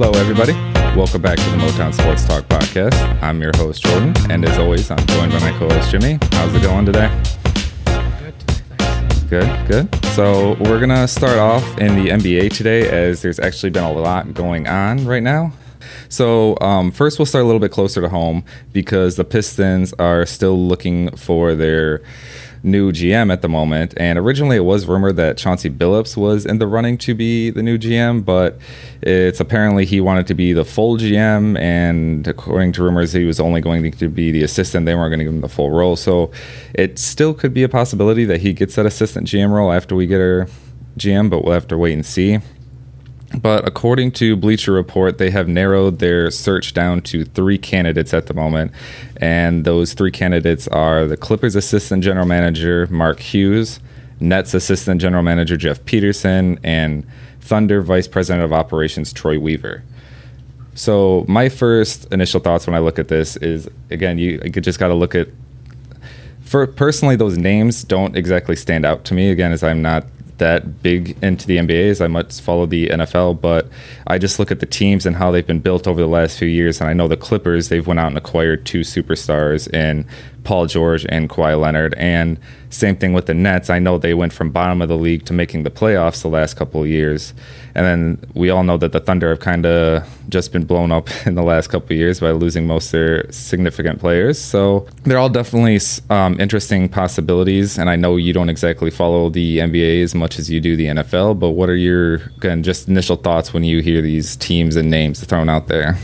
Hello, everybody. Welcome back to the Motown Sports Talk podcast. I'm your host, Jordan, and as always, I'm joined by my co host, Jimmy. How's it going today? Good. Good. So, we're going to start off in the NBA today as there's actually been a lot going on right now. So, um, first, we'll start a little bit closer to home because the Pistons are still looking for their new GM at the moment. And originally, it was rumored that Chauncey Billups was in the running to be the new GM, but it's apparently he wanted to be the full GM. And according to rumors, he was only going to be the assistant. They weren't going to give him the full role. So it still could be a possibility that he gets that assistant GM role after we get our GM, but we'll have to wait and see. But according to Bleacher Report, they have narrowed their search down to three candidates at the moment. And those three candidates are the Clippers assistant general manager, Mark Hughes, Nets assistant general manager, Jeff Peterson, and Thunder vice president of operations, Troy Weaver. So, my first initial thoughts when I look at this is again, you, just got to look at. For personally, those names don't exactly stand out to me. Again, as I'm not that big into the NBA as I much follow the NFL, but I just look at the teams and how they've been built over the last few years. And I know the Clippers, they've went out and acquired two superstars in Paul George and Kawhi Leonard. And same thing with the Nets. I know they went from bottom of the league to making the playoffs the last couple of years. And then we all know that the Thunder have kind of just been blown up in the last couple of years by losing most of their significant players. So they're all definitely um, interesting possibilities. And I know you don't exactly follow the NBA as much as you do the NFL, but what are your, again, just initial thoughts when you hear these teams and names thrown out there?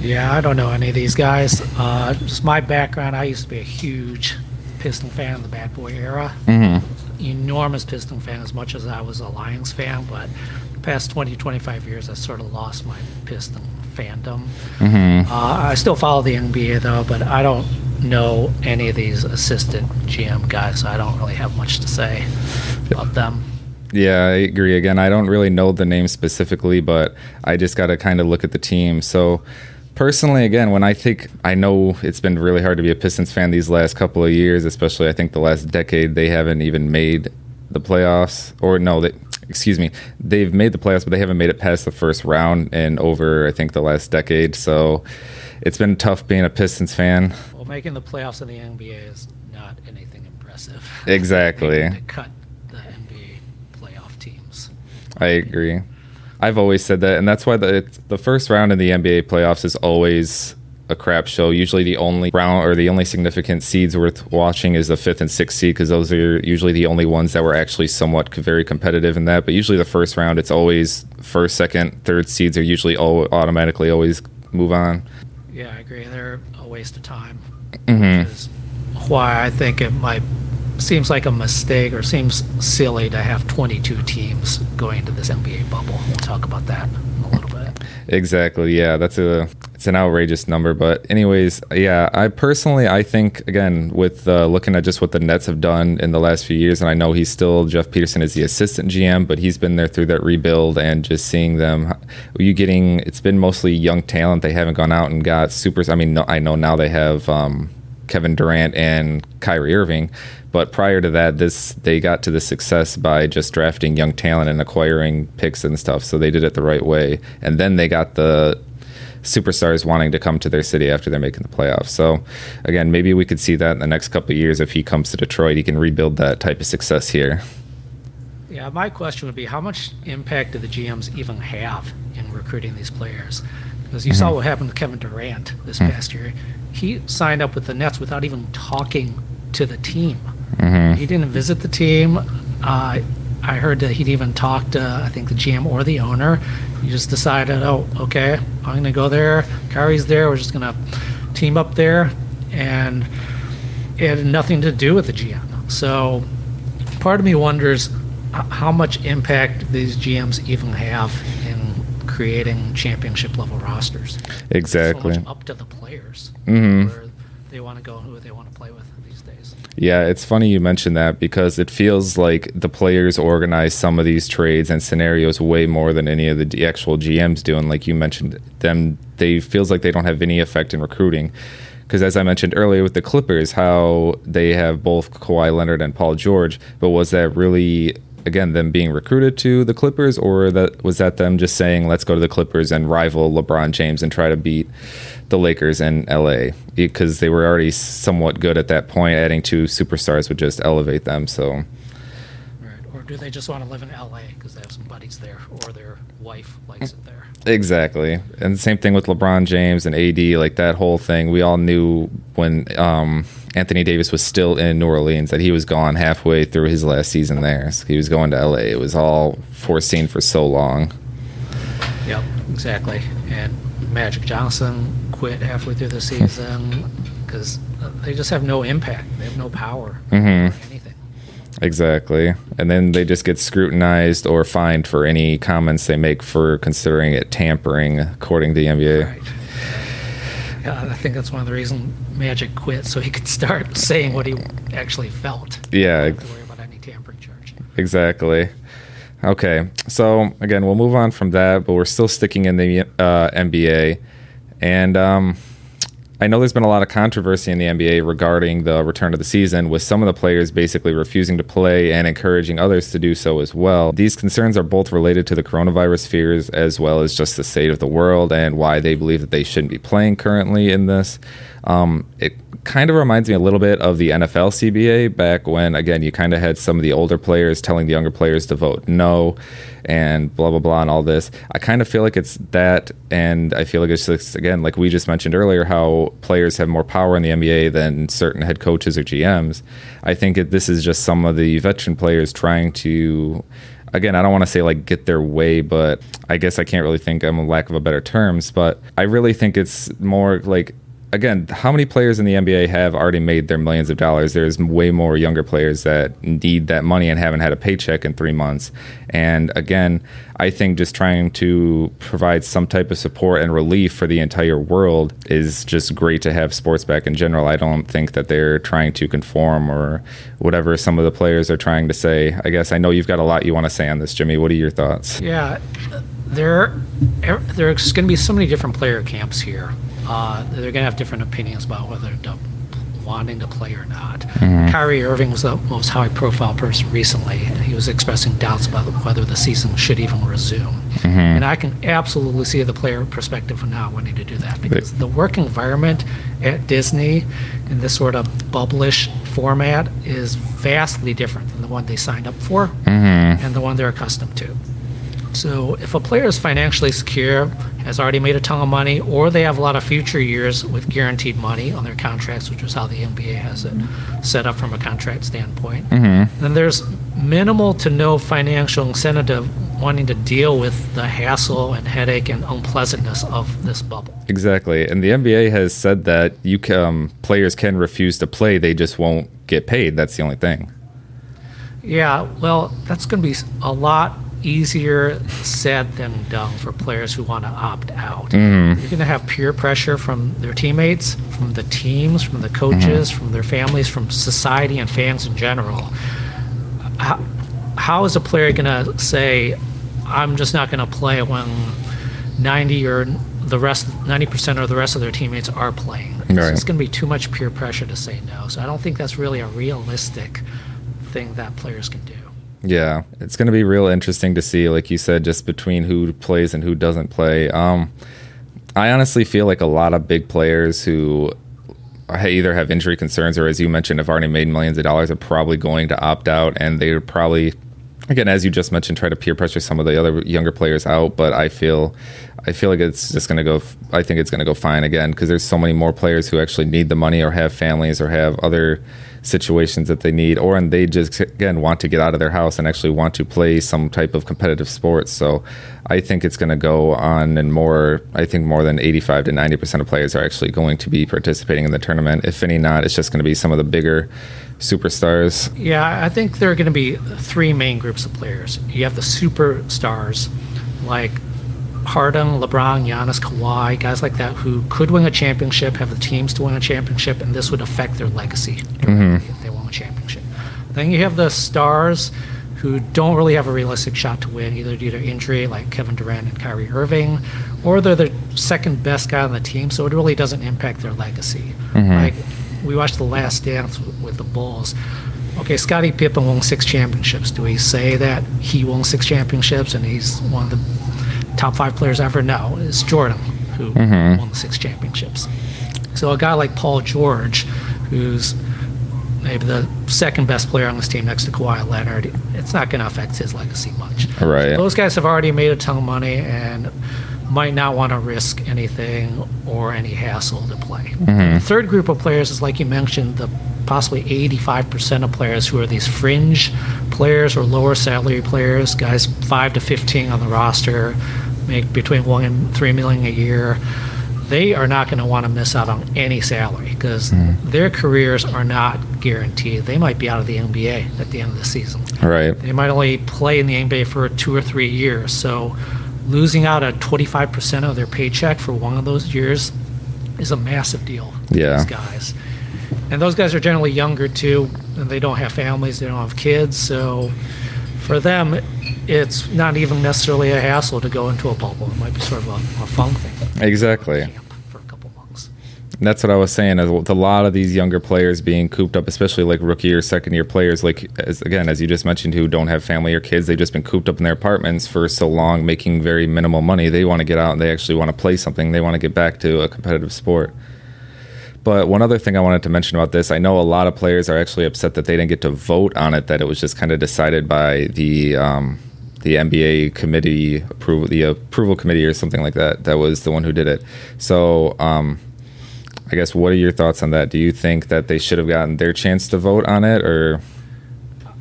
Yeah, I don't know any of these guys. Uh, just my background, I used to be a huge Piston fan of the Bad Boy era. Mm-hmm. Enormous Piston fan, as much as I was a Lions fan, but the past 20, 25 years, I sort of lost my Piston fandom. Mm-hmm. Uh, I still follow the NBA, though, but I don't know any of these assistant GM guys, so I don't really have much to say about them. Yeah, I agree. Again, I don't really know the name specifically, but I just got to kind of look at the team. So, personally, again, when I think I know it's been really hard to be a Pistons fan these last couple of years, especially I think the last decade, they haven't even made the playoffs. Or no, they, excuse me, they've made the playoffs, but they haven't made it past the first round in over I think the last decade. So it's been tough being a Pistons fan. Well, making the playoffs in the NBA is not anything impressive. Exactly. to cut the NBA playoff teams. I agree. I've always said that, and that's why the it's, the first round in the NBA playoffs is always a crap show. Usually, the only round or the only significant seeds worth watching is the fifth and sixth seed because those are usually the only ones that were actually somewhat very competitive in that. But usually, the first round, it's always first, second, third seeds are usually all automatically always move on. Yeah, I agree. They're a waste of time. Mhm. Which is why I think it might seems like a mistake or seems silly to have 22 teams going into this NBA bubble. We'll talk about that in a little bit. Exactly. Yeah, that's a it's an outrageous number. But anyways, yeah, I personally I think again with uh, looking at just what the Nets have done in the last few years, and I know he's still Jeff Peterson is the assistant GM, but he's been there through that rebuild and just seeing them. You getting it's been mostly young talent. They haven't gone out and got supers. I mean, no, I know now they have. Um, Kevin Durant and Kyrie Irving, but prior to that, this they got to the success by just drafting young talent and acquiring picks and stuff. So they did it the right way, and then they got the superstars wanting to come to their city after they're making the playoffs. So again, maybe we could see that in the next couple of years if he comes to Detroit, he can rebuild that type of success here. Yeah, my question would be how much impact do the GMs even have in recruiting these players? Because you saw what happened to Kevin Durant this Mhm. past year. He signed up with the Nets without even talking to the team. hmm He didn't visit the team. Uh, I heard that he'd even talked to, I think, the GM or the owner. He just decided, oh, okay, I'm going to go there. Kyrie's there. We're just going to team up there. And it had nothing to do with the GM. So part of me wonders how much impact these GMs even have creating championship level rosters. Exactly. So much up to the players Mm-hmm. where they want to go and who they want to play with these days. Yeah, it's funny you mentioned that because it feels like the players organize some of these trades and scenarios way more than any of the actual GMs do. And like you mentioned, them they feels like they don't have any effect in recruiting. Because as I mentioned earlier with the Clippers, how they have both Kawhi Leonard and Paul George, but was that really again them being recruited to the Clippers, or that was that them just saying let's go to the Clippers and rival LeBron James and try to beat the Lakers in LA because they were already somewhat good at that point. Adding two superstars would just elevate them. So, do they just want to live in LA because they have some buddies there or their wife likes it there? exactly. And the same thing with LeBron James and AD, like that whole thing. We all knew when um, Anthony Davis was still in New Orleans that he was gone halfway through his last season there. So he was going to LA. It was all foreseen for so long. Yep, exactly. And Magic Johnson quit halfway through the season because they just have no impact. They have no power Mhm. Exactly. And then they just get scrutinized or fined for any comments they make for considering it tampering, according to the NBA. Right. Yeah, I think that's one of the reasons Magic quit, so he could start saying what he actually felt. Yeah, Not worry about any tampering charge. exactly. Okay. So, again, we'll move on from that, but we're still sticking in the uh, NBA. And um, I know there's been a lot of controversy in the NBA regarding the return of the season, with some of the players basically refusing to play and encouraging others to do so as well. These concerns are both related to the coronavirus fears as well as just the state of the world and why they believe that they shouldn't be playing currently in this. Um, it kind of reminds me a little bit of the NFL CBA back when, again, you kind of had some of the older players telling the younger players to vote no and blah, blah, blah, and all this. I kind of feel like it's that. And I feel like it's just, again, like we just mentioned earlier, how players have more power in the NBA than certain head coaches or GMs. I think it, this is just some of the veteran players trying to again, I don't want to say like get their way, but I guess I can't really think I'm a lack of a better terms, but I really think it's more like again, how many players in the NBA have already made their millions of dollars? There's way more younger players that need that money and haven't had a paycheck in three months. And again, I think just trying to provide some type of support and relief for the entire world is just great to have sports back in general. I don't think that they're trying to conform or whatever some of the players are trying to say. I guess I know you've got a lot you want to say on this, Jimmy. What are your thoughts? Yeah, there, er, there's going to be so many different player camps here. Uh, they're going to have different opinions about whether to wanting to play or not. Mm-hmm. Kyrie Irving was the most high-profile person recently. He was expressing doubts about whether the season should even resume. Mm-hmm. And I can absolutely see the player perspective of not wanting to do that because the work environment at Disney in this sort of bubblish format is vastly different than the one they signed up for mm-hmm. and the one they're accustomed to. So if a player is financially secure, has already made a ton of money, or they have a lot of future years with guaranteed money on their contracts, which is how the NBA has it set up from a contract standpoint, then there's minimal to no financial incentive wanting to deal with the hassle and headache and unpleasantness of this bubble. Exactly, and the NBA has said that you can, um, players can refuse to play; they just won't get paid. That's the only thing. Yeah, well, that's going to be a lot easier said than done for players who want to opt out. Mm-hmm. You're going to have peer pressure from their teammates, from the teams, from the coaches, mm-hmm. from their families, from society and fans in general. How, how is a player going to say, I'm just not going to play when 90 or the rest, 90% of the rest of their teammates are playing? It's Right. just going to be too much peer pressure to say no. So I don't think that's really a realistic thing that players can do. Yeah, it's going to be real interesting to see, like you said, just between who plays and who doesn't play. Um, I honestly feel like a lot of big players who either have injury concerns or, as you mentioned, have already made millions of dollars are probably going to opt out, and they're probably, again, as you just mentioned, try to peer pressure some of the other younger players out. But I feel, I feel like it's just going to go. I think it's going to go fine again because there's so many more players who actually need the money or have families or have other situations that they need, or and they just again want to get out of their house and actually want to play some type of competitive sports. So I think it's going to go on, and more. I think more than 85 to 90 percent of players are actually going to be participating in the tournament. If any not, it's just going to be some of the bigger superstars. Yeah, I think there are going to be three main groups of players. You have the superstars like Harden, LeBron, Giannis, Kawhi, guys like that who could win a championship, have the teams to win a championship, and this would affect their legacy directly if they won a championship. Then you have the stars who don't really have a realistic shot to win, either due to injury, like Kevin Durant and Kyrie Irving, or they're the second best guy on the team, so it really doesn't impact their legacy. Mm-hmm. Like we watched The Last Dance with, with the Bulls. okay, Scottie Pippen won six championships. Do we say that he won six championships and he's one of the top five players ever? No, it's Jordan who mm-hmm. won the six championships. So a guy like Paul George, who's maybe the second best player on this team next to Kawhi Leonard, it's not going to affect his legacy much. Right. Those guys have already made a ton of money and might not want to risk anything or any hassle to play. Mm-hmm. The third group of players is like you mentioned, the possibly 85% of players who are these fringe players or lower salary players, guys 5 to 15 on the roster, make between 1 and 3 million a year. They are not going to want to miss out on any salary because hmm. their careers are not guaranteed. They might be out of the NBA at the end of the season. Right. They might only play in the NBA for two or three years. So losing out on 25% of their paycheck for one of those years is a massive deal for Yeah. these guys. And those guys are generally younger too, and they don't have families, they don't have kids. So for them, it's not even necessarily a hassle to go into a bubble. It might be sort of a, a fun thing. Exactly. For a couple months. That's what I was saying. Is with a lot of these younger players being cooped up, especially like rookie or second year players, like as, again as you just mentioned, who don't have family or kids, they've just been cooped up in their apartments for so long, making very minimal money. They want to get out and they actually want to play something. They want to get back to a competitive sport. But one other thing I wanted to mention about this, I know a lot of players are actually upset that they didn't get to vote on it. That it was just kind of decided by the um, the NBA committee approval, the approval committee or something like that. That was the one who did it. So. Um, I guess what are your thoughts on that? Do you think that they should have gotten their chance to vote on it, or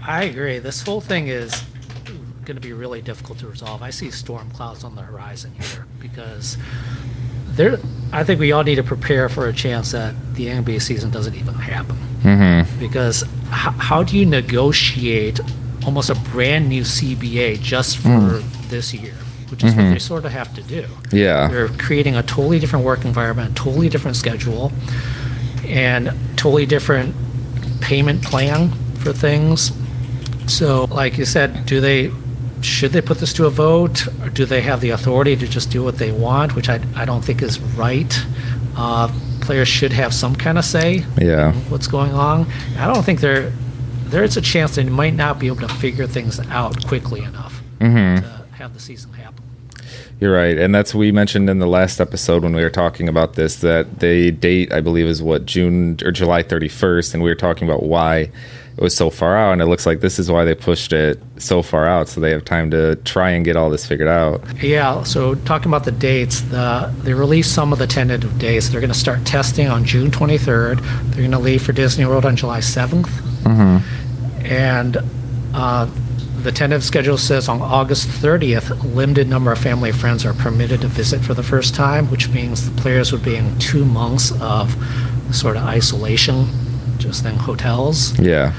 I agree. This whole thing is going to be really difficult to resolve. I see storm clouds on the horizon here because there. I think we all need to prepare for a chance that the NBA season doesn't even happen. Because h- how do you negotiate almost a brand new CBA just for this year? Which is what they sort of have to do. yeah, They're creating a totally different work environment, totally different schedule, and totally different payment plan for things. So, like you said, do they should they put this to a vote, or do they have the authority to just do what they want, which I, I don't think is right. Uh, players should have some kind of say Yeah. what's going on. I don't think there there's a chance that they might not be able to figure things out quickly enough Mm-hmm. to have the season happen. you're right, and that's we mentioned in the last episode when we were talking about this that the date I believe is what June or July 31st, and we were talking about why it was so far out, and it looks like this is why they pushed it so far out, so they have time to try and get all this figured out. Yeah, so talking about the dates, the they released some of the tentative dates. They're going to start testing on June 23rd. They're going to leave for Disney World on July 7th. And uh, the tentative schedule says on August 30th, a limited number of family and friends are permitted to visit for the first time, which means the players would be in two months of sort of isolation, just in hotels. Yeah,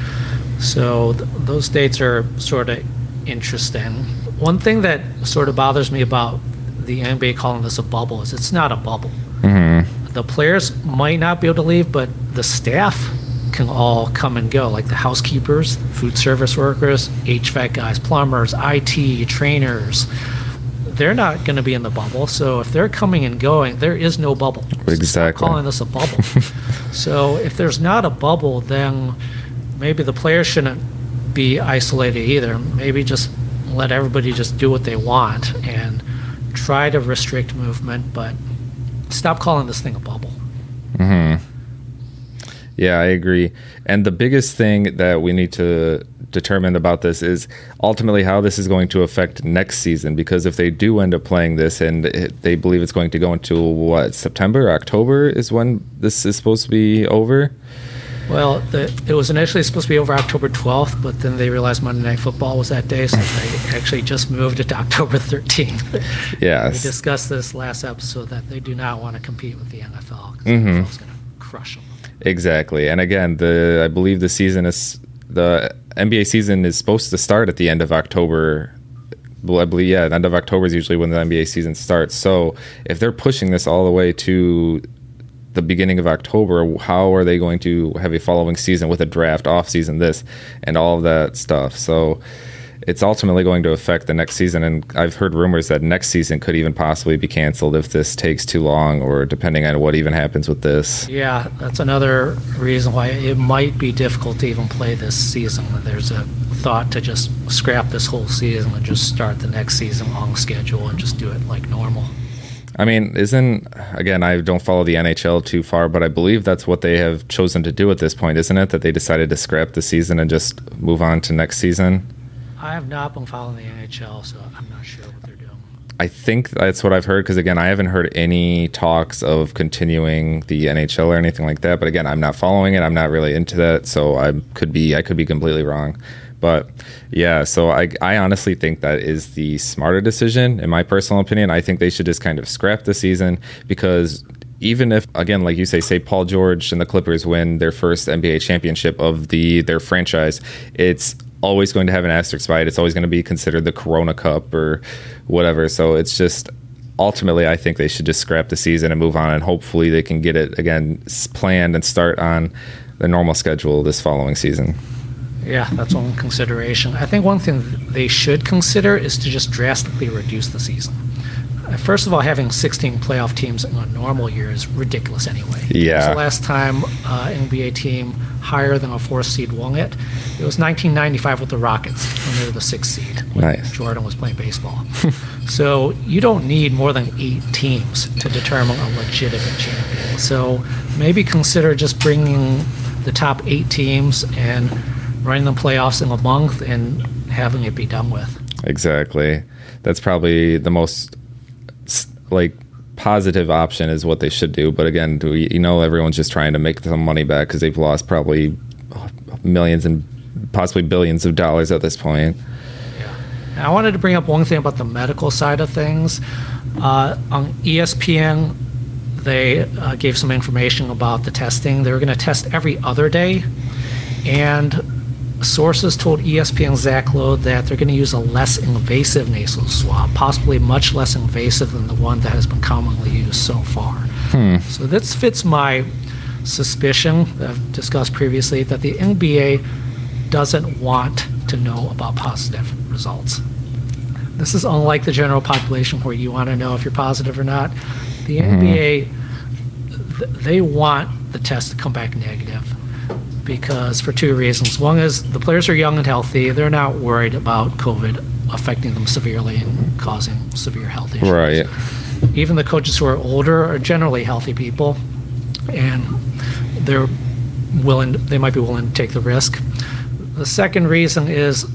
So th- those dates are sort of interesting. One thing that sort of bothers me about the NBA calling this a bubble is it's not a bubble. The players might not be able to leave, but the staff can all come and go, like the housekeepers, food service workers, HVAC guys, plumbers, IT, trainers. They're not going to be in the bubble. So if they're coming and going, there is no bubble. Exactly. calling this a bubble. so if there's not a bubble, then maybe the players shouldn't be isolated either. Maybe just let everybody just do what they want and try to restrict movement, but stop calling this thing a bubble. Mm-hmm. Yeah, I agree. And the biggest thing that we need to determine about this is ultimately how this is going to affect next season. Because if they do end up playing this and it, they believe it's going to go into what September, October is when this is supposed to be over. Well, the, it was initially supposed to be over October 12th, but then they realized Monday Night Football was that day, so they actually just moved it to October 13th. We discussed this last episode that they do not want to compete with the NFL because Mhm. the going to crush them. Exactly. And again, the I believe the season is the NBA season is supposed to start at the end of October. I believe yeah, the end of October is usually when the NBA season starts. So if they're pushing this all the way to the beginning of October, how are they going to have a following season with a draft off season this and all of that stuff? So it's ultimately going to affect the next season. And I've heard rumors that next season could even possibly be canceled if this takes too long, or depending on what even happens with this. Yeah, that's another reason why it might be difficult to even play this season. There's a thought to just scrap this whole season and just start the next season on schedule and just do it like normal. I mean, isn't again? I don't follow the NHL too far, but I believe that's what they have chosen to do at this point, isn't it? That they decided to scrap the season and just move on to next season. I have not been following the NHL, so I'm not sure what they're doing. I think that's what I've heard because again, I haven't heard any talks of continuing the NHL or anything like that. But again, I'm not following it. I'm not really into that, so I could be I could be completely wrong. But yeah, so I, I honestly think that is the smarter decision, in my personal opinion. I think they should just kind of scrap the season because even if again like you say say paul george and the clippers win their first nba championship of the their franchise it's always going to have an asterisk by it it's always going to be considered the corona cup or whatever so it's just ultimately i think they should just scrap the season and move on and hopefully they can get it again planned and start on the normal schedule this following season yeah, that's one consideration. I think one thing they should consider is to just drastically reduce the season. First of all, having 16 playoff teams in a normal year is ridiculous anyway. Yeah. So the last time uh, NBA team higher than a fourth seed won it, it was 1995 with the Rockets when they were the sixth seed. Nice. Jordan was playing baseball. so you don't need more than eight teams to determine a legitimate champion. So maybe consider just bringing the top eight teams and running the playoffs in a month and having it be done with. Exactly. That's probably the most like positive option is what they should do. But again, do we, you know everyone's just trying to make some money back because they've lost probably millions and possibly billions of dollars at this point. And I wanted to bring up one thing about the medical side of things. Uh, on ESPN, they uh, gave some information about the testing. They were going to test every other day, and sources told E ESPN's Zach Lowe that they're going to use a less invasive nasal swab, possibly much less invasive than the one that has been commonly used so far. Hmm. So this fits my suspicion that I've discussed previously that the NBA doesn't want to know about positive results. This is unlike the general population where you want to know if you're positive or not. The mm-hmm. NBA, th- they want the test to come back negative because for two reasons. One is the players are young and healthy. They're not worried about COVID affecting them severely and causing severe health issues. Right. Even the coaches who are older are generally healthy people, and they're willing. They might be willing to take the risk. The second reason is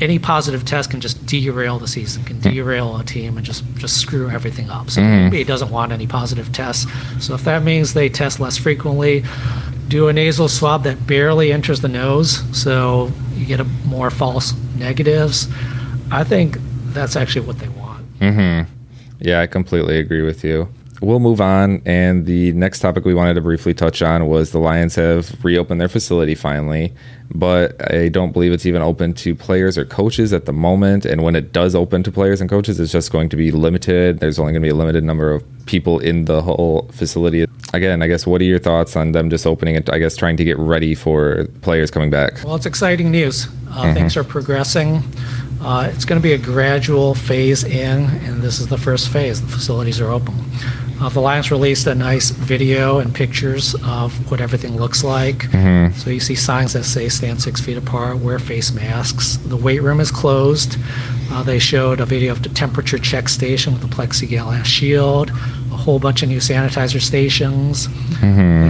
any positive test can just derail the season, can hmm. derail a team, and just just screw everything up. So hmm. the NBA doesn't want any positive tests. So if that means they test less frequently, do a nasal swab that barely enters the nose, so you get a more false negatives. I think that's actually what they want. Mm-hmm. Yeah, I completely agree with you. We'll move on. And the next topic we wanted to briefly touch on was the Lions have reopened their facility finally, but I don't believe it's even open to players or coaches at the moment. And when it does open to players and coaches, it's just going to be limited. There's only going to be a limited number of people in the whole facility. Again, I guess, what are your thoughts on them just opening it? I guess trying to get ready for players coming back. Well, it's exciting news. Uh, Things are progressing. Uh, it's going to be a gradual phase in, and this is the first phase. The facilities are open. The Lions released a nice video and pictures of what everything looks like. So you see signs that say stand six feet apart, wear face masks. The weight room is closed. Uh, they showed a video of the temperature check station with a plexiglass shield, a whole bunch of new sanitizer stations.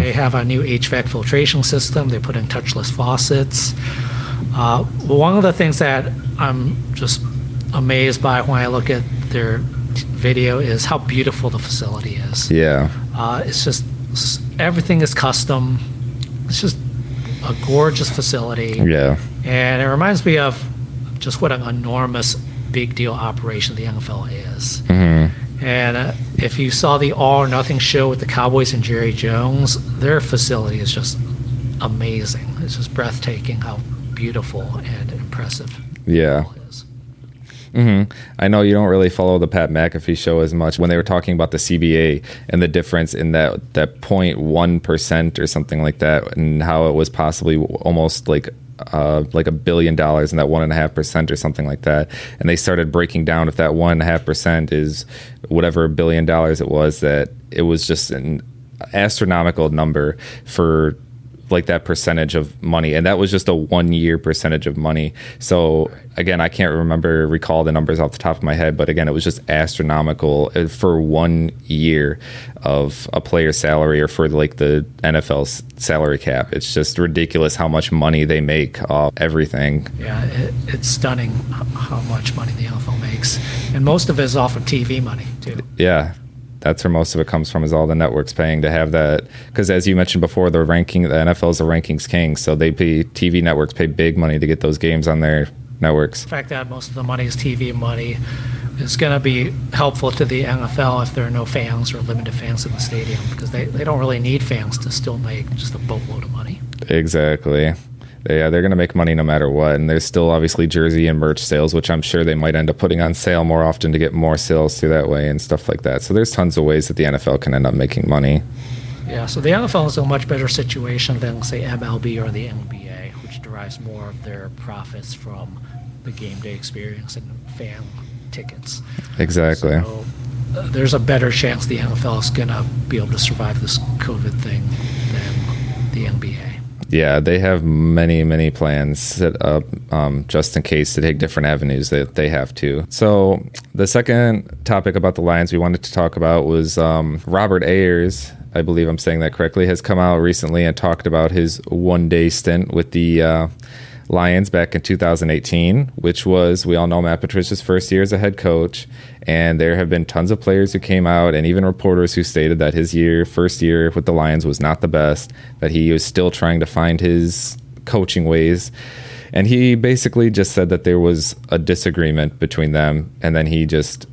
They have a new HVAC filtration system. They put in touchless faucets. Uh, one of the things that I'm just amazed by when I look at their video is how beautiful the facility is. Yeah. Uh, it's just everything is custom. It's just a gorgeous facility, Yeah. and it reminds me of just what an enormous big deal operation the NFL is. And uh, if you saw the All or Nothing show with the Cowboys and Jerry Jones, their facility is just amazing. It's just breathtaking how beautiful and impressive Yeah. It is. hmm I know you don't really follow the Pat McAfee show as much. When they were talking about the CBA and the difference in that that 0.1 percent or something like that, and how it was possibly almost like uh, like a billion dollars in that one and a half percent or something like that. And they started breaking down if that one and a half percent is whatever billion dollars it was, that it was just an astronomical number for like that percentage of money and that was just a one year percentage of money. So again i can't remember recall the numbers off the top of my head but again it was just astronomical uh, for one year of a player's salary or for like the nfl's salary cap. It's just ridiculous how much money they make off everything. Yeah, it, it's stunning how much money the NFL makes, and most of it is off of TV money too. yeah that's where most of it comes from is all the networks paying to have that because as you mentioned before the ranking the nfl is the rankings king so they pay tv networks pay big money to get those games on their networks The fact that most of the money is TV money is going to be helpful to the NFL if there are no fans or limited fans in the stadium because they, they don't really need fans to still make just a boatload of money. Exactly. Yeah, they're going to make money no matter what. And there's still obviously jersey and merch sales, which I'm sure they might end up putting on sale more often to get more sales through that way and stuff like that. So there's tons of ways that the NFL can end up making money. Yeah, so the NFL is in a much better situation than, say, MLB or the NBA, which derives more of their profits from the game day experience and fan tickets. Exactly. So uh, there's a better chance the NFL is going to be able to survive this COVID thing than the NBA. Yeah, they have many, many plans set up um, just in case to take different avenues that they have to. So, the second topic about the Lions we wanted to talk about was um, Robert Ayers. I believe I'm saying that correctly. Has come out recently and talked about his one day stint with the uh, Lions back in 2018, which was, we all know, Matt Patricia's first year as a head coach. And there have been tons of players who came out and even reporters who stated that his year, first year with the Lions, was not the best, that he was still trying to find his coaching ways. And he basically just said that there was a disagreement between them. And then he just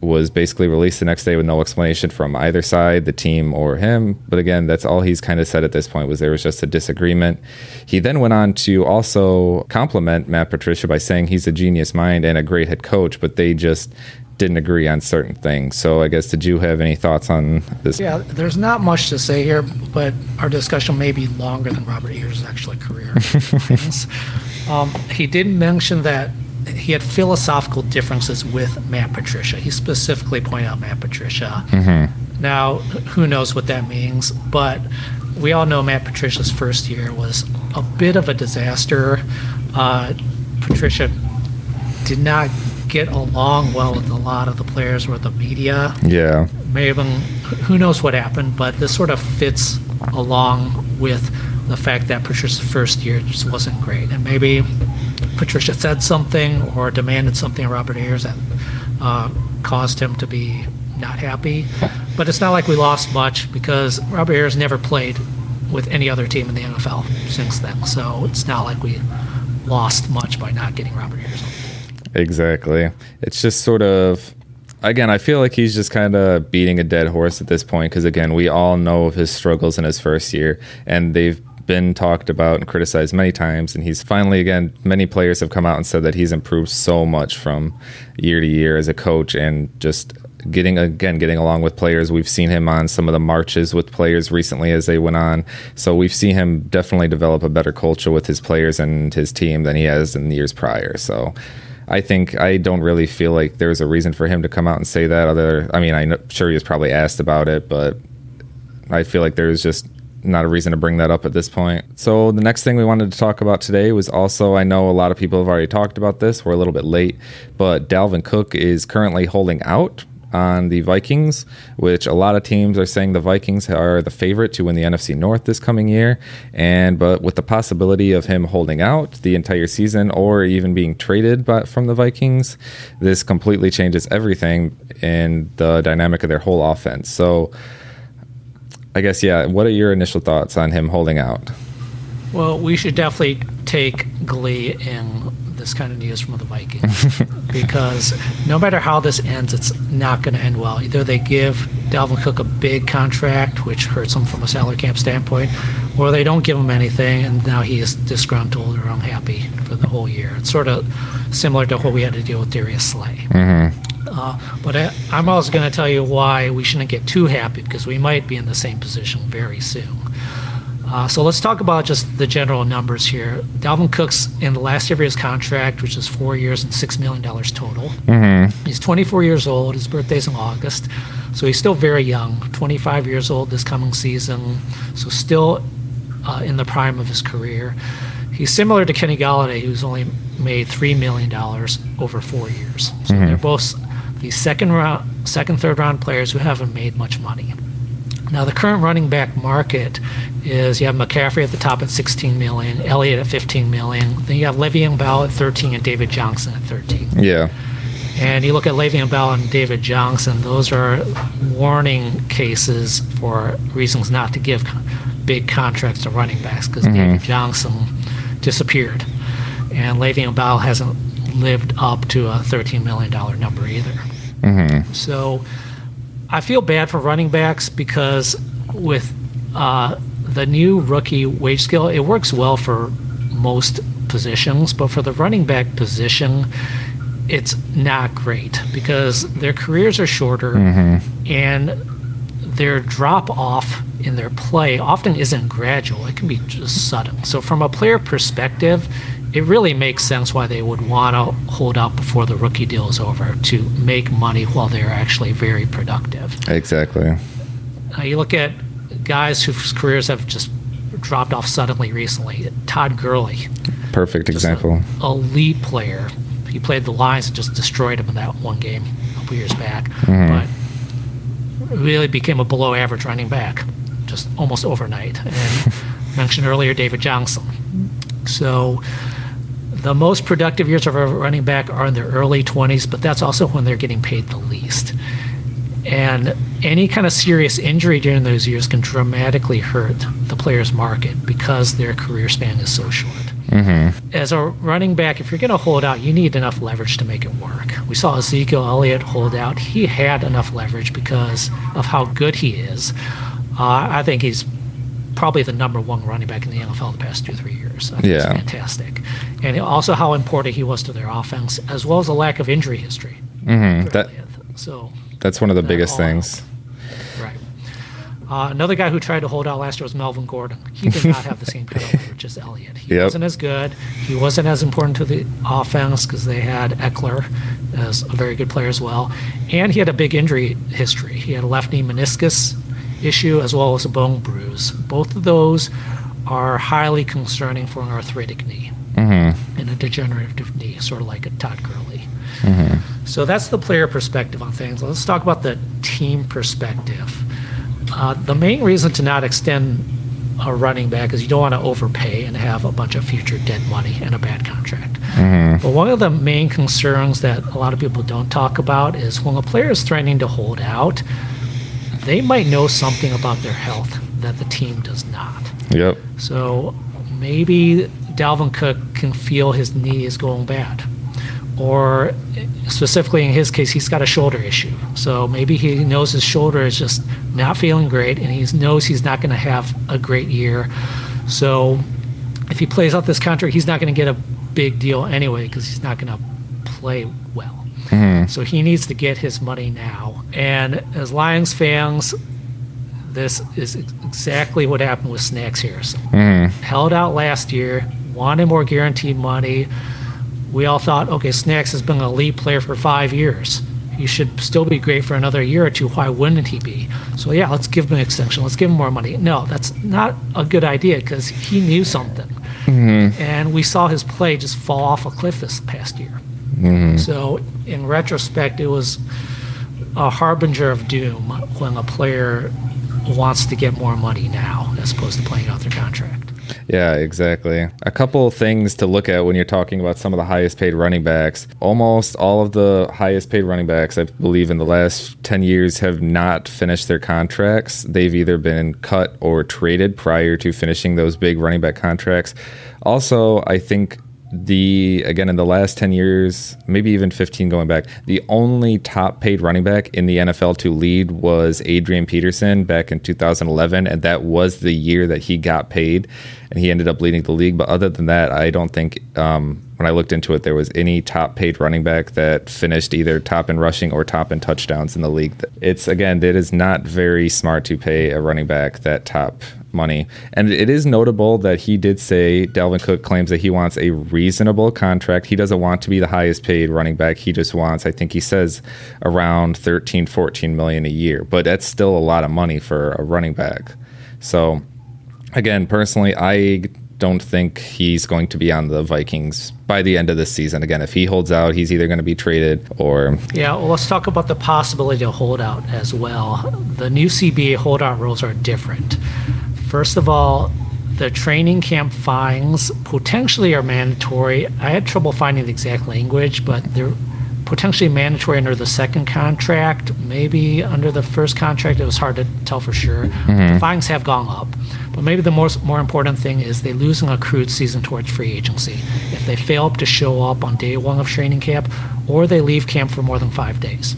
was basically released the next day with no explanation from either side, the team or him. But again, that's all he's kind of said at this point was there was just a disagreement. He then went on to also compliment Matt Patricia by saying he's a genius mind and a great head coach, but they just didn't agree on certain things. So I guess did you have any thoughts on this? Yeah, there's not much to say here, but our discussion may be longer than Robert Ayers' actually career. um, he did mention that he had philosophical differences with Matt Patricia. He specifically pointed out Matt Patricia. Now, who knows what that means, but we all know Matt Patricia's first year was a bit of a disaster. Uh, Patricia did not get along well with a lot of the players or the media Yeah. Maybe who knows what happened, but this sort of fits along with the fact that Patricia's first year just wasn't great. And maybe Patricia said something or demanded something of Robert Ayers that uh, caused him to be not happy. But it's not like we lost much because Robert Ayers never played with any other team in the NFL since then. So it's not like we lost much by not getting Robert Ayers on. Exactly. It's just sort of again, I feel like he's just kind of beating a dead horse at this point because again, we all know of his struggles in his first year and they've been talked about and criticized many times and he's finally again many players have come out and said that he's improved so much from year to year as a coach and just getting again getting along with players. We've seen him on some of the marches with players recently as they went on. So we've seen him definitely develop a better culture with his players and his team than he has in the years prior. So I think I don't really feel like there's a reason for him to come out and say that. Other, I mean, I'm sure he was probably asked about it, but I feel like there's just not a reason to bring that up at this point. So the next thing we wanted to talk about today was also I know a lot of people have already talked about this. We're a little bit late, but Dalvin Cook is currently holding out on the Vikings, which a lot of teams are saying the Vikings are the favorite to win the NFC North this coming year. And but with the possibility of him holding out the entire season or even being traded by, from the Vikings, this completely changes everything in the dynamic of their whole offense. So I guess yeah, what are your initial thoughts on him holding out? Well, we should definitely take glee in this kind of news from the Vikings because no matter how this ends, it's not going to end well. Either they give Dalvin Cook a big contract, which hurts him from a salary cap standpoint, or they don't give him anything, and now he is disgruntled or unhappy for the whole year. It's sort of similar to what we had to deal with Darius Slay. Uh, but I, I'm also going to tell you why we shouldn't get too happy because we might be in the same position very soon. Uh, so let's talk about just the general numbers here. Dalvin Cook's in the last year of his contract, which is four years and $6 million total. He's 24 years old. His birthday's in August. So he's still very young, 25 years old this coming season. So still uh, in the prime of his career. He's similar to Kenny Golladay, who's only made $3 million over four years. So they're both the second round, second, third round players who haven't made much money. Now the current running back market is you have McCaffrey at the top at 16 million, Elliott at 15 million, then you have Le'Veon Bell at 13 and David Johnson at 13. Yeah. And you look at Le'Veon Bell and David Johnson; those are warning cases for reasons not to give big contracts to running backs because mm-hmm. David Johnson disappeared, and Le'Veon Bell hasn't lived up to a 13 million dollar number either. Mm-hmm. So I feel bad for running backs because with uh, the new rookie wage scale, it works well for most positions, but for the running back position, it's not great because their careers are shorter and their drop off in their play often isn't gradual. It can be just sudden. So, from a player perspective, it really makes sense why they would want to hold out before the rookie deal is over to make money while they're actually very productive. Exactly. Uh, you look at guys whose careers have just dropped off suddenly recently. Todd Gurley, Perfect example. elite player. He played the Lions and just destroyed him in that one game a couple years back. But really became a below average running back just almost overnight. And mentioned earlier David Johnson. So the most productive years of a running back are in their early 20s, but that's also when they're getting paid the least. And any kind of serious injury during those years can dramatically hurt the player's market because their career span is so short. Mm-hmm. As a running back, if you're going to hold out, you need enough leverage to make it work. We saw Ezekiel Elliott hold out. He had enough leverage because of how good he is. Uh, I think he's probably the number one running back in the NFL the past two, three years. I think Yeah. Fantastic. And also how important he was to their offense, as well as a lack of injury history. Mm-hmm. That So that's one of the biggest things. Right. Uh, another guy who tried to hold out last year was Melvin Gordon. He did not have the same kind of leverage as Elliott. He Yep. wasn't as good. He wasn't as important to the offense because they had Ekeler as a very good player as well. And he had a big injury history. He had a left knee meniscus issue as well as a bone bruise. Both of those are highly concerning for an arthritic knee Mm-hmm. and a degenerative knee, sort of like a Todd Gurley. So that's the player perspective on things. Let's talk about the team perspective. Uh, the main reason to not extend a running back is you don't want to overpay and have a bunch of future dead money and a bad contract. But one of the main concerns that a lot of people don't talk about is when a player is threatening to hold out, they might know something about their health that the team does not. Yep. So maybe Dalvin Cook can feel his knee is going bad. Or specifically in his case, he's got a shoulder issue. So maybe he knows his shoulder is just not feeling great and he knows he's not going to have a great year. So if he plays out this contract, he's not going to get a big deal anyway because he's not going to play well. Mm-hmm. So he needs to get his money now. And as Lions fans, this is exactly what happened with Snacks Harrison. Mm-hmm. Held out last year, wanted more guaranteed money. We all thought, okay, Snacks has been a lead player for five years. He should still be great for another year or two. Why wouldn't he be? So yeah, let's give him an extension. Let's give him more money. No, that's not a good idea because he knew something, mm-hmm. and we saw his play just fall off a cliff this past year. Mm-hmm. So in retrospect, it was a harbinger of doom when a player wants to get more money now as opposed to playing out their contract. Yeah, exactly. A couple things to look at when you're talking about some of the highest paid running backs. Almost all of the highest paid running backs, I believe, in the last 10 years have not finished their contracts. They've either been cut or traded prior to finishing those big running back contracts. Also, I think the again in the last 10 years maybe even 15 going back the only top paid running back in the nfl to lead was adrian peterson back in 2011 and that was the year that he got paid and he ended up leading the league. But other than that i don't think um, when i looked into it there was any top paid running back that finished either top in rushing or top in touchdowns in the league. It's again it is not very smart to pay a running back that top money. And it is notable that he did say Dalvin Cook claims that he wants a reasonable contract. He doesn't want to be the highest paid running back. He just wants, I think he says, around 13, 14 million a year. But that's still a lot of money for a running back. So, again, personally, I don't think he's going to be on the Vikings by the end of this season. Again, if he holds out, he's either going to be traded or. Yeah, well, let's talk about the possibility of holdout as well. The new CBA holdout rules are different. First of all, the training camp fines potentially are mandatory. I had trouble finding the exact language, but they're potentially mandatory under the second contract. Maybe under the first contract, it was hard to tell for sure. Mm-hmm. The fines have gone up. But maybe the most more important thing is they lose an accrued season towards free agency. If they fail to show up on day one of training camp, or they leave camp for more than five days.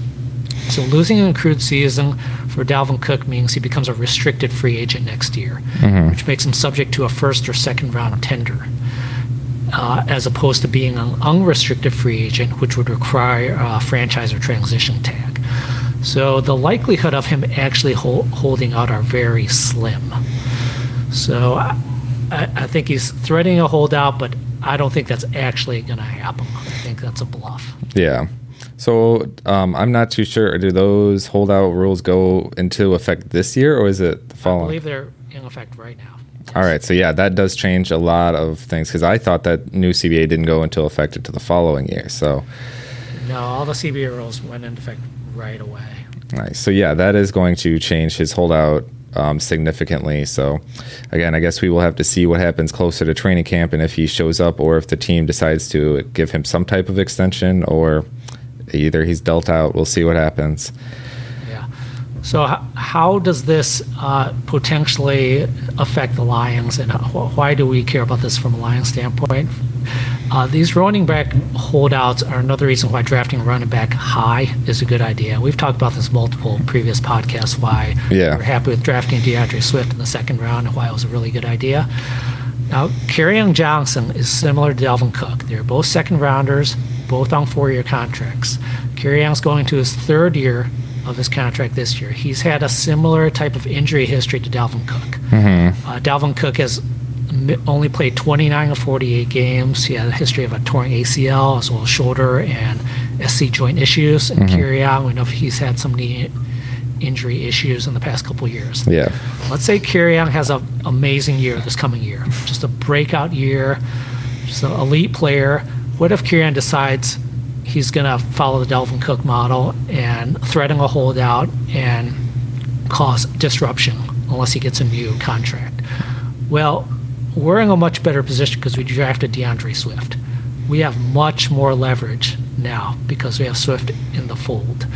So losing an accrued season for Dalvin Cook means he becomes a restricted free agent next year, mm-hmm. which makes him subject to a first or second round tender. Uh, as opposed to being an unrestricted free agent, which would require a franchise or transition tag. So the likelihood of him actually holding out are very slim. So I, I think he's threatening a holdout, but I don't think that's actually going to happen. I think that's a bluff. Yeah. So um, I'm not too sure. Do those holdout rules go into effect this year, or is it the following? I believe they're in effect right now. All right, so yeah, that does change a lot of things because I thought that new CBA didn't go into effect until the following year. So no, all the CBA rules went into effect right away. Nice. So yeah, that is going to change his holdout um, significantly. So, again, I guess we will have to see what happens closer to training camp and if he shows up or if the team decides to give him some type of extension or either he's dealt out. We'll see what happens. Yeah. So, how does this uh, potentially affect the Lions, and why do we care about this from a Lions standpoint? Uh, these running back holdouts are another reason why drafting a running back high is a good idea. We've talked about this multiple previous podcasts. Why yeah. we're happy with drafting D'Andre Swift in the second round and why it was a really good idea. Now, Kerryon Johnson is similar to Dalvin Cook. They're both second rounders, both on four-year contracts. Kerryon's going to his third year of his contract this year. He's had a similar type of injury history to Dalvin Cook. Mm-hmm. Uh, Dalvin Cook has only played 29 of 48 games. He had a history of a torn ACL as well as shoulder and SC joint issues. And mm-hmm. Kerryon, we know he's had some knee injury issues in the past couple years. Yeah. Let's say Kerryon has an amazing year this coming year, just a breakout year, just an elite player. What if Kerryon decides he's going to follow the Dalvin Cook model and threaten a holdout and cause disruption unless he gets a new contract? Well, we're in a much better position because we drafted D'Andre Swift. We have much more leverage now because we have Swift in the fold.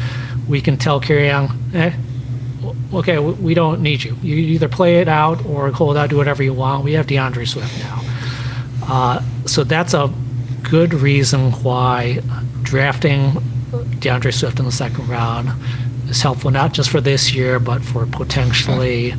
We can tell Kerryon, eh, okay, we don't need you. You either play it out or hold out, do whatever you want. We have D'Andre Swift now. Uh, so that's a good reason why drafting D'Andre Swift in the second round is helpful, not just for this year, but for potentially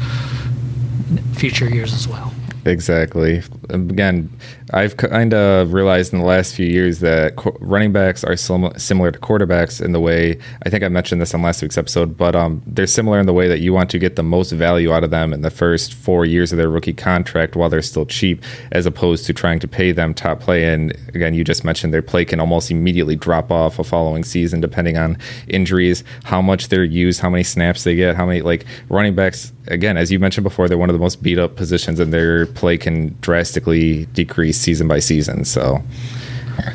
future years as well. Exactly. Again, I've kind of realized in the last few years that running backs are sim- similar to quarterbacks in the way I think I mentioned this on last week's episode, but um, they're similar in the way that you want to get the most value out of them in the first four years of their rookie contract while they're still cheap, as opposed to trying to pay them top play. And again, you just mentioned their play can almost immediately drop off a following season depending on injuries, how much they're used, how many snaps they get, how many like running backs. Again, as you mentioned before, they're one of the most beat up positions, and their play can drastically decrease season by season. So,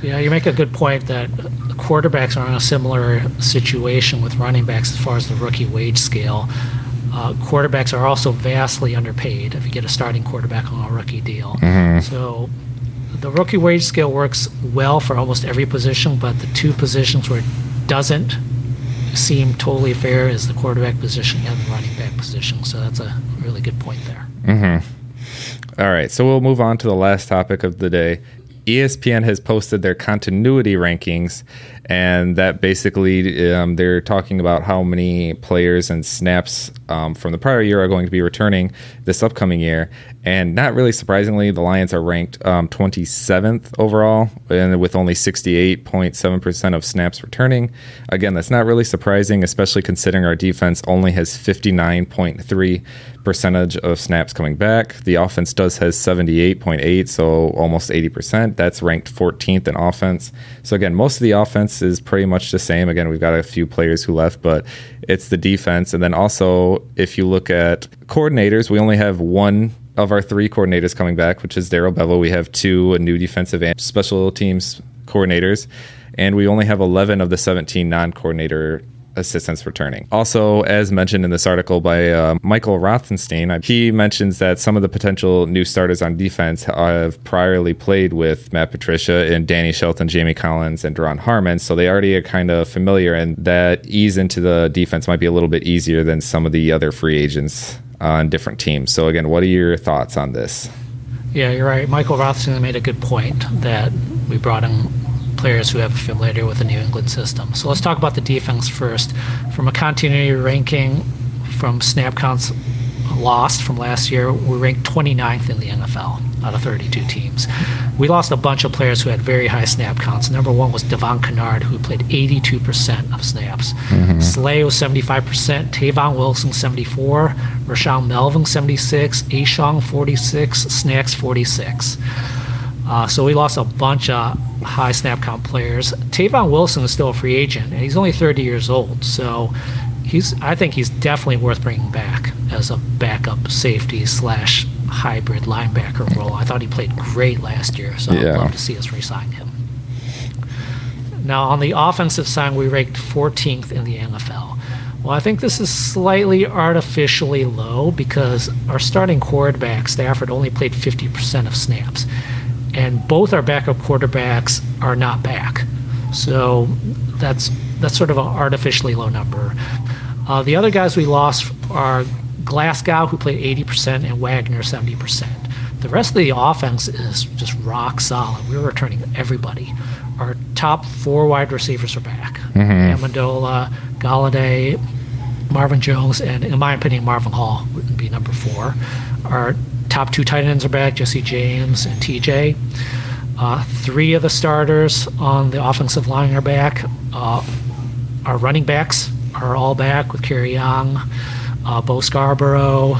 yeah, you make a good point that quarterbacks are in a similar situation with running backs as far as the rookie wage scale. Uh, quarterbacks are also vastly underpaid if you get a starting quarterback on a rookie deal. Mm-hmm. So the rookie wage scale works well for almost every position, but the two positions where it doesn't seem totally fair is the quarterback position and the running back position. So that's a really good point there. Mm-hmm. All right, so we'll move on to the last topic of the day. ESPN has posted their continuity rankings, and that basically um, they're talking about how many players and snaps um, from the prior year are going to be returning this upcoming year. And not really surprisingly, the Lions are ranked um, 27th overall, and with only 68.7% of snaps returning. Again, that's not really surprising, especially considering our defense only has 59.3 percentage of snaps coming back. The offense does has 78.8, so almost 80%. That's ranked 14th in offense. So again, most of the offense is pretty much the same. Again, we've got a few players who left, but it's the defense. And then also, if you look at coordinators, we only have one of our three coordinators coming back, which is Darrell Bevell. We have two new defensive and special teams coordinators, and we only have 11 of the 17 non-coordinator assistants returning. Also, as mentioned in this article by uh, Michael Rothstein, he mentions that some of the potential new starters on defense have priorly played with Matt Patricia and Danny Shelton, Jamie Collins, and Duron Harmon, so they already are kind of familiar, and that ease into the defense might be a little bit easier than some of the other free agents on different teams. So, again, what are your thoughts on this? Yeah, you're right. Michael Rothstein made a good point that we brought in players who have familiarity with the New England system. So let's talk about the defense first. From a continuity ranking from snap counts lost from last year, we ranked 29th in the NFL out of 32 teams. We lost a bunch of players who had very high snap counts. Number one was Devon Kennard, who played 82% of snaps. Mm-hmm. Slay was 75%, Tavon Wilson 74, Rashaan Melvin 76, A'Shawn 46, Snacks 46. Uh, so we lost a bunch of high snap count players. Tavon Wilson is still a free agent, and he's only 30 years old. So he's I think he's definitely worth bringing back as a backup safety slash hybrid linebacker role. I thought he played great last year, so yeah. I'd love to see us re-sign him. Now on the offensive side, we ranked 14th in the NFL. Well, I think this is slightly artificially low because our starting quarterback Stafford only played 50% of snaps, and both our backup quarterbacks are not back. So that's that's sort of an artificially low number. Uh, the other guys we lost are Glasgow, who played 80%, and Wagner, 70%. The rest of the offense is just rock solid. We're returning everybody. Our top four wide receivers are back mm-hmm. Amendola, Golladay, Marvin Jones, and in my opinion, Marvin Hall would be number four. Our top two tight ends are back Jesse James and TJ. Uh, three of the starters on the offensive line are back. Uh, our running backs are all back with Kerryon, uh, Bo Scarborough,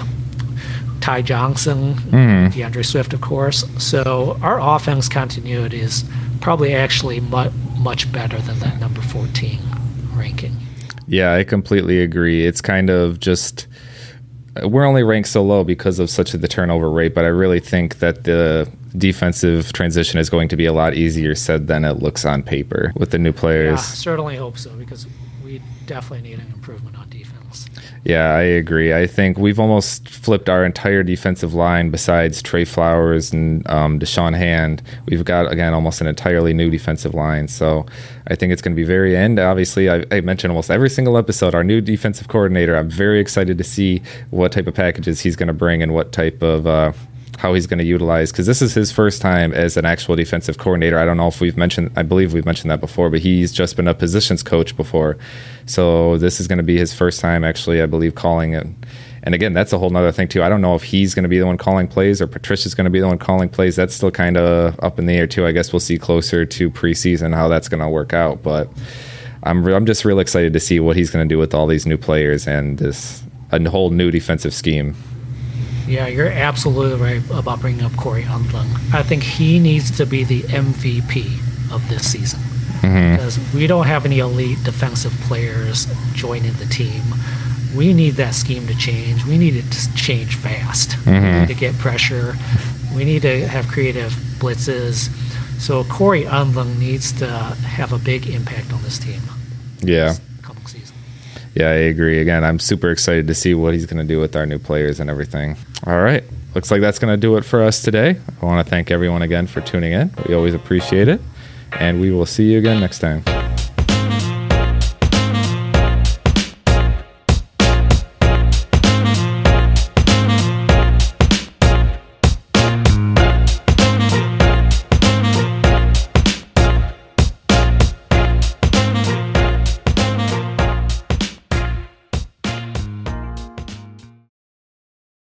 Ty Johnson, mm. D'Andre Swift, of course. So our offense continuity is probably actually much much better than that number 14 ranking. Yeah, I completely agree. It's kind of just we're only ranked so low because of such the turnover rate, but I really think that the defensive transition is going to be a lot easier said than it looks on paper with the new players. Yeah, certainly hope so because we definitely need an improvement on defense. Yeah, I agree. I think we've almost flipped our entire defensive line besides Trey Flowers and um, Da'Shawn Hand. We've got, again, almost an entirely new defensive line. So I think it's going to be very end. Obviously, I, I, mentioned almost every single episode our new defensive coordinator. I'm very excited to see what type of packages he's going to bring and what type of. Uh, how he's going to utilize because this is his first time as an actual defensive coordinator. I don't know if we've mentioned, I believe we've mentioned that before, but he's just been a positions coach before. So this is going to be his first time actually, I believe, calling it. And again, that's a whole nother thing too. I don't know if he's going to be the one calling plays or Patricia's going to be the one calling plays. That's still kind of up in the air too. I guess we'll see closer to preseason how that's going to work out. But I'm I'm just real excited to see what he's going to do with all these new players and this a whole new defensive scheme. Yeah, you're absolutely right about bringing up Corey Undlin. I think he needs to be the MVP of this season mm-hmm. because we don't have any elite defensive players joining the team. We need that scheme to change. We need it to change fast. Mm-hmm. We need to get pressure. We need to have creative blitzes. So Corey Undlin needs to have a big impact on this team. Yeah. Yeah, I agree. Again, I'm super excited to see what he's going to do with our new players and everything. All right. Looks like that's going to do it for us today. I want to thank everyone again for tuning in. We always appreciate it. And we will see you again next time.